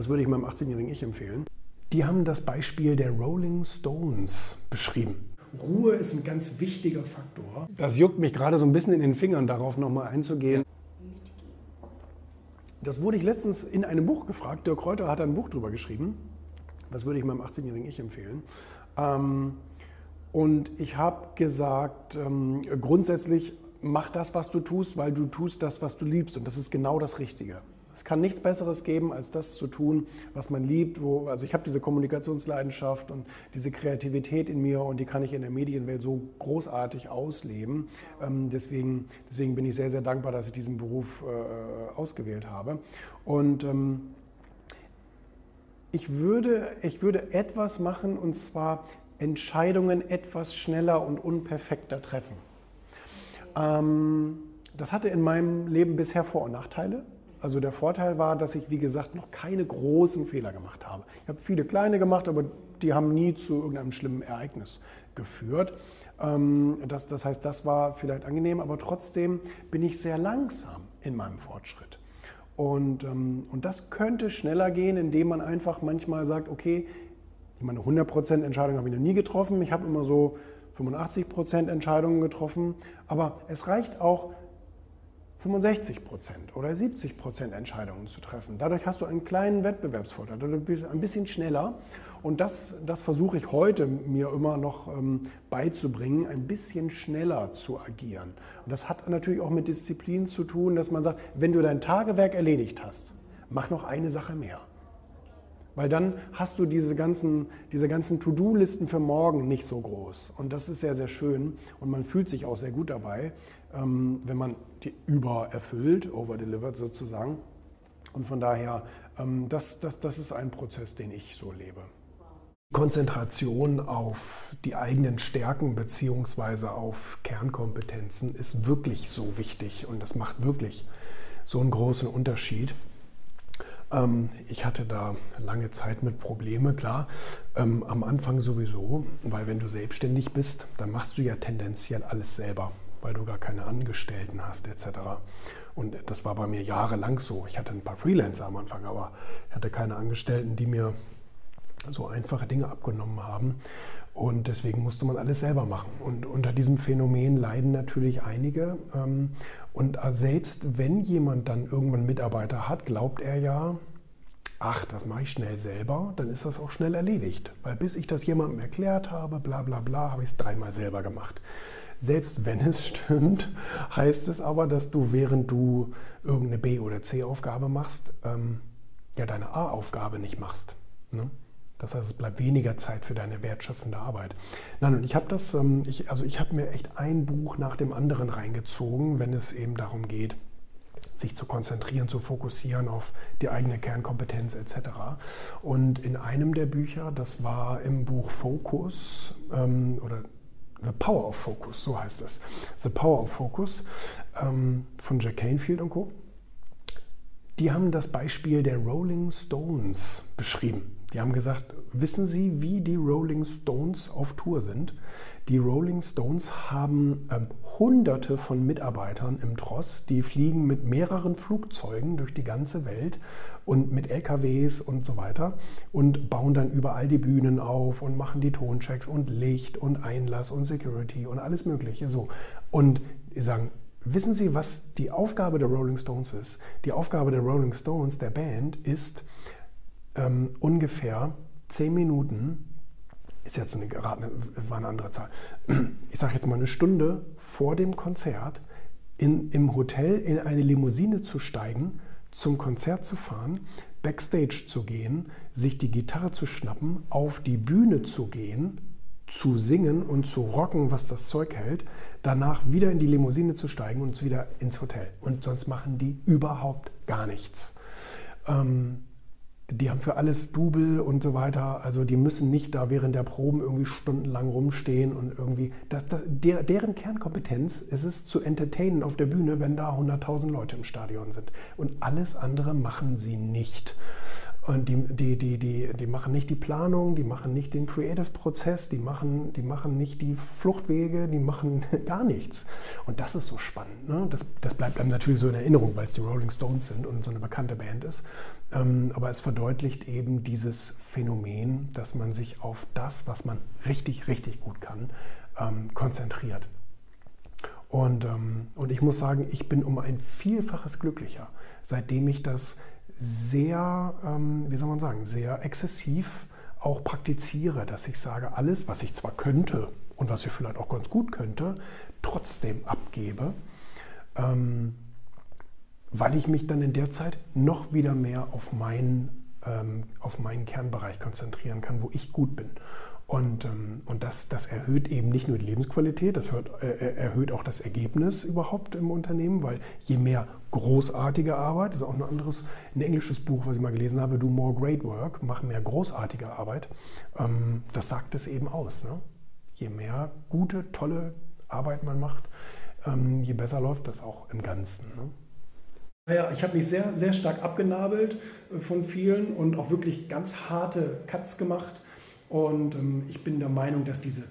Was würde ich meinem 18-jährigen Ich empfehlen? Die haben das Beispiel der Rolling Stones beschrieben. Ruhe ist ein ganz wichtiger Faktor. Das juckt mich gerade so ein bisschen in den Fingern, darauf nochmal einzugehen. Das wurde ich letztens in einem Buch gefragt. Dirk Kräuter hat ein Buch darüber geschrieben. Das würde ich meinem 18-jährigen Ich empfehlen. Ähm, und ich habe gesagt, ähm, grundsätzlich mach das, was du tust, weil du tust das, was du liebst. Und das ist genau das Richtige. Es kann nichts Besseres geben, als das zu tun, was man liebt. Wo, also ich habe diese Kommunikationsleidenschaft und diese Kreativität in mir und die kann ich in der Medienwelt so großartig ausleben. Ähm, deswegen, deswegen bin ich sehr, sehr dankbar, dass ich diesen Beruf äh, ausgewählt habe. Und ähm, ich, würde, ich würde etwas machen und zwar Entscheidungen etwas schneller und unperfekter treffen. Ähm, das hatte in meinem Leben bisher Vor- und Nachteile. Also der Vorteil war, dass ich, wie gesagt, noch keine großen Fehler gemacht habe. Ich habe viele kleine gemacht, aber die haben nie zu irgendeinem schlimmen Ereignis geführt. Ähm, das, das heißt, das war vielleicht angenehm, aber trotzdem bin ich sehr langsam in meinem Fortschritt. Und, ähm, und das könnte schneller gehen, indem man einfach manchmal sagt, okay, meine 100% Entscheidung habe ich noch nie getroffen. Ich habe immer so 85% Entscheidungen getroffen. Aber es reicht auch, 65 Prozent oder 70 Prozent Entscheidungen zu treffen. Dadurch hast du einen kleinen Wettbewerbsvorteil, dadurch bist du ein bisschen schneller. Und das, das versuche ich heute mir immer noch ähm, beizubringen, ein bisschen schneller zu agieren. Und das hat natürlich auch mit Disziplin zu tun, dass man sagt, wenn du dein Tagewerk erledigt hast, mach noch eine Sache mehr. Weil dann hast du diese ganzen, diese ganzen To-Do-Listen für morgen nicht so groß. Und das ist sehr, sehr schön. Und man fühlt sich auch sehr gut dabei, ähm, wenn man die übererfüllt, overdelivered sozusagen. Und von daher, ähm, das, das, das ist ein Prozess, den ich so lebe. Konzentration auf die eigenen Stärken bzw. auf Kernkompetenzen ist wirklich so wichtig und das macht wirklich so einen großen Unterschied. Ähm, ich hatte da lange Zeit mit Probleme, klar. Ähm, am Anfang sowieso, weil wenn du selbstständig bist, dann machst du ja tendenziell alles selber, weil du gar keine Angestellten hast etc. Und das war bei mir jahrelang so. Ich hatte ein paar Freelancer am Anfang, aber ich hatte keine Angestellten, die mir so einfache Dinge abgenommen haben. Und deswegen musste man alles selber machen. Und unter diesem Phänomen leiden natürlich einige. Ähm, und selbst wenn jemand dann irgendwann Mitarbeiter hat, glaubt er ja, ach, das mache ich schnell selber, dann ist das auch schnell erledigt. Weil bis ich das jemandem erklärt habe, bla bla bla, habe ich es dreimal selber gemacht. Selbst wenn es stimmt, heißt es aber, dass du, während du irgendeine B- oder C-Aufgabe machst, ähm, ja deine A-Aufgabe nicht machst. Ne? Das heißt, es bleibt weniger Zeit für deine wertschöpfende Arbeit. Nein, und ich habe das, ähm, ich, also ich habe mir echt ein Buch nach dem anderen reingezogen, wenn es eben darum geht, sich zu konzentrieren, zu fokussieren auf die eigene Kernkompetenz etc. Und in einem der Bücher, das war im Buch Focus ähm, oder The Power of Focus, so heißt es. The Power of Focus ähm, von Jack Canfield und Co. Die haben das Beispiel der Rolling Stones beschrieben. Die haben gesagt, wissen Sie, wie die Rolling Stones auf Tour sind? Die Rolling Stones haben ähm, hunderte von Mitarbeitern im Tross, die fliegen mit mehreren Flugzeugen durch die ganze Welt und mit LKWs und so weiter und bauen dann überall die Bühnen auf und machen die Tonchecks und Licht und Einlass und Security und alles Mögliche. So. Und die sagen, wissen Sie, was die Aufgabe der Rolling Stones ist? Die Aufgabe der Rolling Stones, der Band, ist, ähm, ungefähr zehn Minuten, ist jetzt eine, war eine andere Zahl, ich sage jetzt mal eine Stunde vor dem Konzert in, im Hotel in eine Limousine zu steigen, zum Konzert zu fahren, backstage zu gehen, sich die Gitarre zu schnappen, auf die Bühne zu gehen, zu singen und zu rocken, was das Zeug hält, danach wieder in die Limousine zu steigen und wieder ins Hotel. Und sonst machen die überhaupt gar nichts. Ähm, die haben für alles Double und so weiter. Also die müssen nicht da während der Proben irgendwie stundenlang rumstehen und irgendwie. Das, das, der, deren Kernkompetenz ist es zu entertainen auf der Bühne, wenn da 100.000 Leute im Stadion sind. Und alles andere machen sie nicht. Und die, die, die, die, die machen nicht die Planung, die machen nicht den Creative-Prozess, die machen, die machen nicht die Fluchtwege, die machen gar nichts. Und das ist so spannend. Ne? Das, das bleibt einem natürlich so in Erinnerung, weil es die Rolling Stones sind und so eine bekannte Band ist. Ähm, aber es verdeutlicht eben dieses Phänomen, dass man sich auf das, was man richtig, richtig gut kann, ähm, konzentriert. Und, ähm, und ich muss sagen, ich bin um ein Vielfaches glücklicher, seitdem ich das sehr, ähm, wie soll man sagen, sehr exzessiv auch praktiziere, dass ich sage, alles, was ich zwar könnte und was ich vielleicht auch ganz gut könnte, trotzdem abgebe, ähm, weil ich mich dann in der Zeit noch wieder mehr auf meinen, ähm, auf meinen Kernbereich konzentrieren kann, wo ich gut bin. Und, ähm, und das, das erhöht eben nicht nur die Lebensqualität, das hört, äh, äh, erhöht auch das Ergebnis überhaupt im Unternehmen, weil je mehr großartige Arbeit, das ist auch ein anderes, ein englisches Buch, was ich mal gelesen habe, Do More Great Work, mach mehr großartige Arbeit, ähm, das sagt es eben aus. Ne? Je mehr gute, tolle Arbeit man macht, ähm, je besser läuft das auch im Ganzen. Ne? Naja, ich habe mich sehr, sehr stark abgenabelt äh, von vielen und auch wirklich ganz harte Cuts gemacht und ähm, ich bin der Meinung, dass diese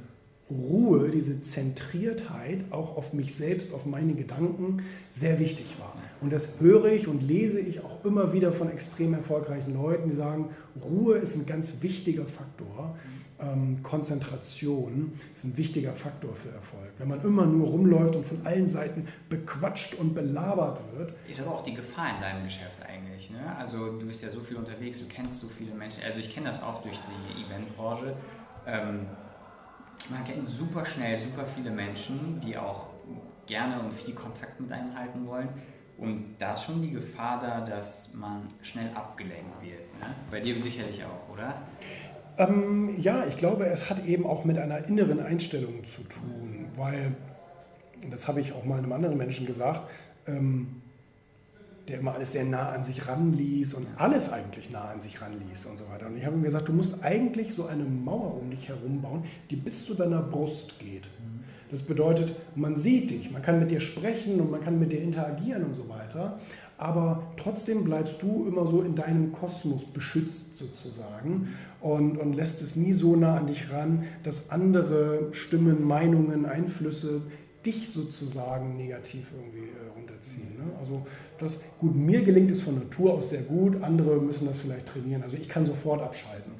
Ruhe, diese Zentriertheit auch auf mich selbst, auf meine Gedanken sehr wichtig war. Und das höre ich und lese ich auch immer wieder von extrem erfolgreichen Leuten, die sagen, Ruhe ist ein ganz wichtiger Faktor. Ähm, Konzentration ist ein wichtiger Faktor für Erfolg. Wenn man immer nur rumläuft und von allen Seiten bequatscht und belabert wird. Ist aber auch die Gefahr in deinem Geschäft eigentlich. Ne? Also du bist ja so viel unterwegs, du kennst so viele Menschen. Also ich kenne das auch durch die Eventbranche. Ähm, man kennt super schnell super viele Menschen, die auch gerne und viel Kontakt mit einem halten wollen. Und da ist schon die Gefahr da, dass man schnell abgelenkt wird. Ne? Bei dir sicherlich auch, oder? Ähm, ja, ich glaube, es hat eben auch mit einer inneren Einstellung zu tun, weil, das habe ich auch mal einem anderen Menschen gesagt, ähm, der immer alles sehr nah an sich ranließ und alles eigentlich nah an sich ranließ und so weiter. Und ich habe ihm gesagt, du musst eigentlich so eine Mauer um dich herum bauen, die bis zu deiner Brust geht. Das bedeutet, man sieht dich, man kann mit dir sprechen und man kann mit dir interagieren und so weiter, aber trotzdem bleibst du immer so in deinem Kosmos beschützt sozusagen und, und lässt es nie so nah an dich ran, dass andere Stimmen, Meinungen, Einflüsse dich sozusagen negativ irgendwie äh, runterziehen. Also das, gut, mir gelingt es von Natur aus sehr gut, andere müssen das vielleicht trainieren. Also ich kann sofort abschalten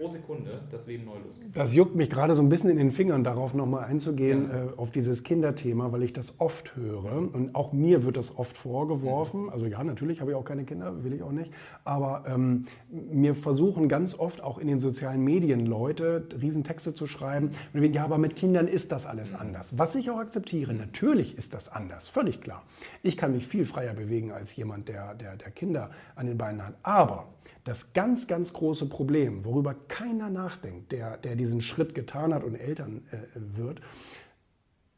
pro Sekunde das Leben neu losgeht. Das juckt mich gerade so ein bisschen in den Fingern, darauf nochmal einzugehen, ja. äh, auf dieses Kinderthema, weil ich das oft höre. Und auch mir wird das oft vorgeworfen. Mhm. Also ja, natürlich habe ich auch keine Kinder, will ich auch nicht. Aber ähm, mir versuchen ganz oft auch in den sozialen Medien Leute Riesentexte zu schreiben. Und ja, aber mit Kindern ist das alles anders. Was ich auch akzeptiere, natürlich ist das anders, völlig klar. Ich kann mich viel freier bewegen als jemand, der, der, der Kinder an den Beinen hat. Aber das ganz, ganz große Problem, worüber keiner nachdenkt, der, der diesen Schritt getan hat und Eltern äh, wird,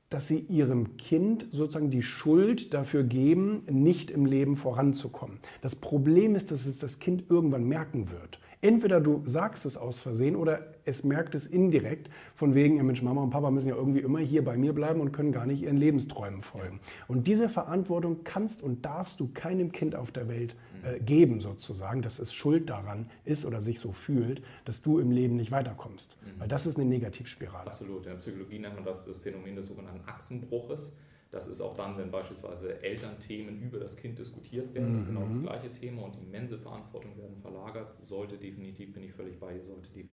dass sie ihrem Kind sozusagen die Schuld dafür geben, nicht im Leben voranzukommen. Das Problem ist, dass es das Kind irgendwann merken wird. Entweder du sagst es aus Versehen oder es merkt es indirekt, von wegen, ja Mensch, Mama und Papa müssen ja irgendwie immer hier bei mir bleiben und können gar nicht ihren Lebensträumen folgen. Und diese Verantwortung kannst und darfst du keinem Kind auf der Welt äh, geben, sozusagen, dass es schuld daran ist oder sich so fühlt, dass du im Leben nicht weiterkommst. Mhm. Weil das ist eine Negativspirale. Absolut. In der Psychologie nennt man das das Phänomen des sogenannten Achsenbruches. Das ist auch dann, wenn beispielsweise Elternthemen über das Kind diskutiert werden, mhm. das ist genau das mhm. gleiche Thema und immense Verantwortung werden verlagert, sollte definitiv, bin ich völlig bei dir, sollte definitiv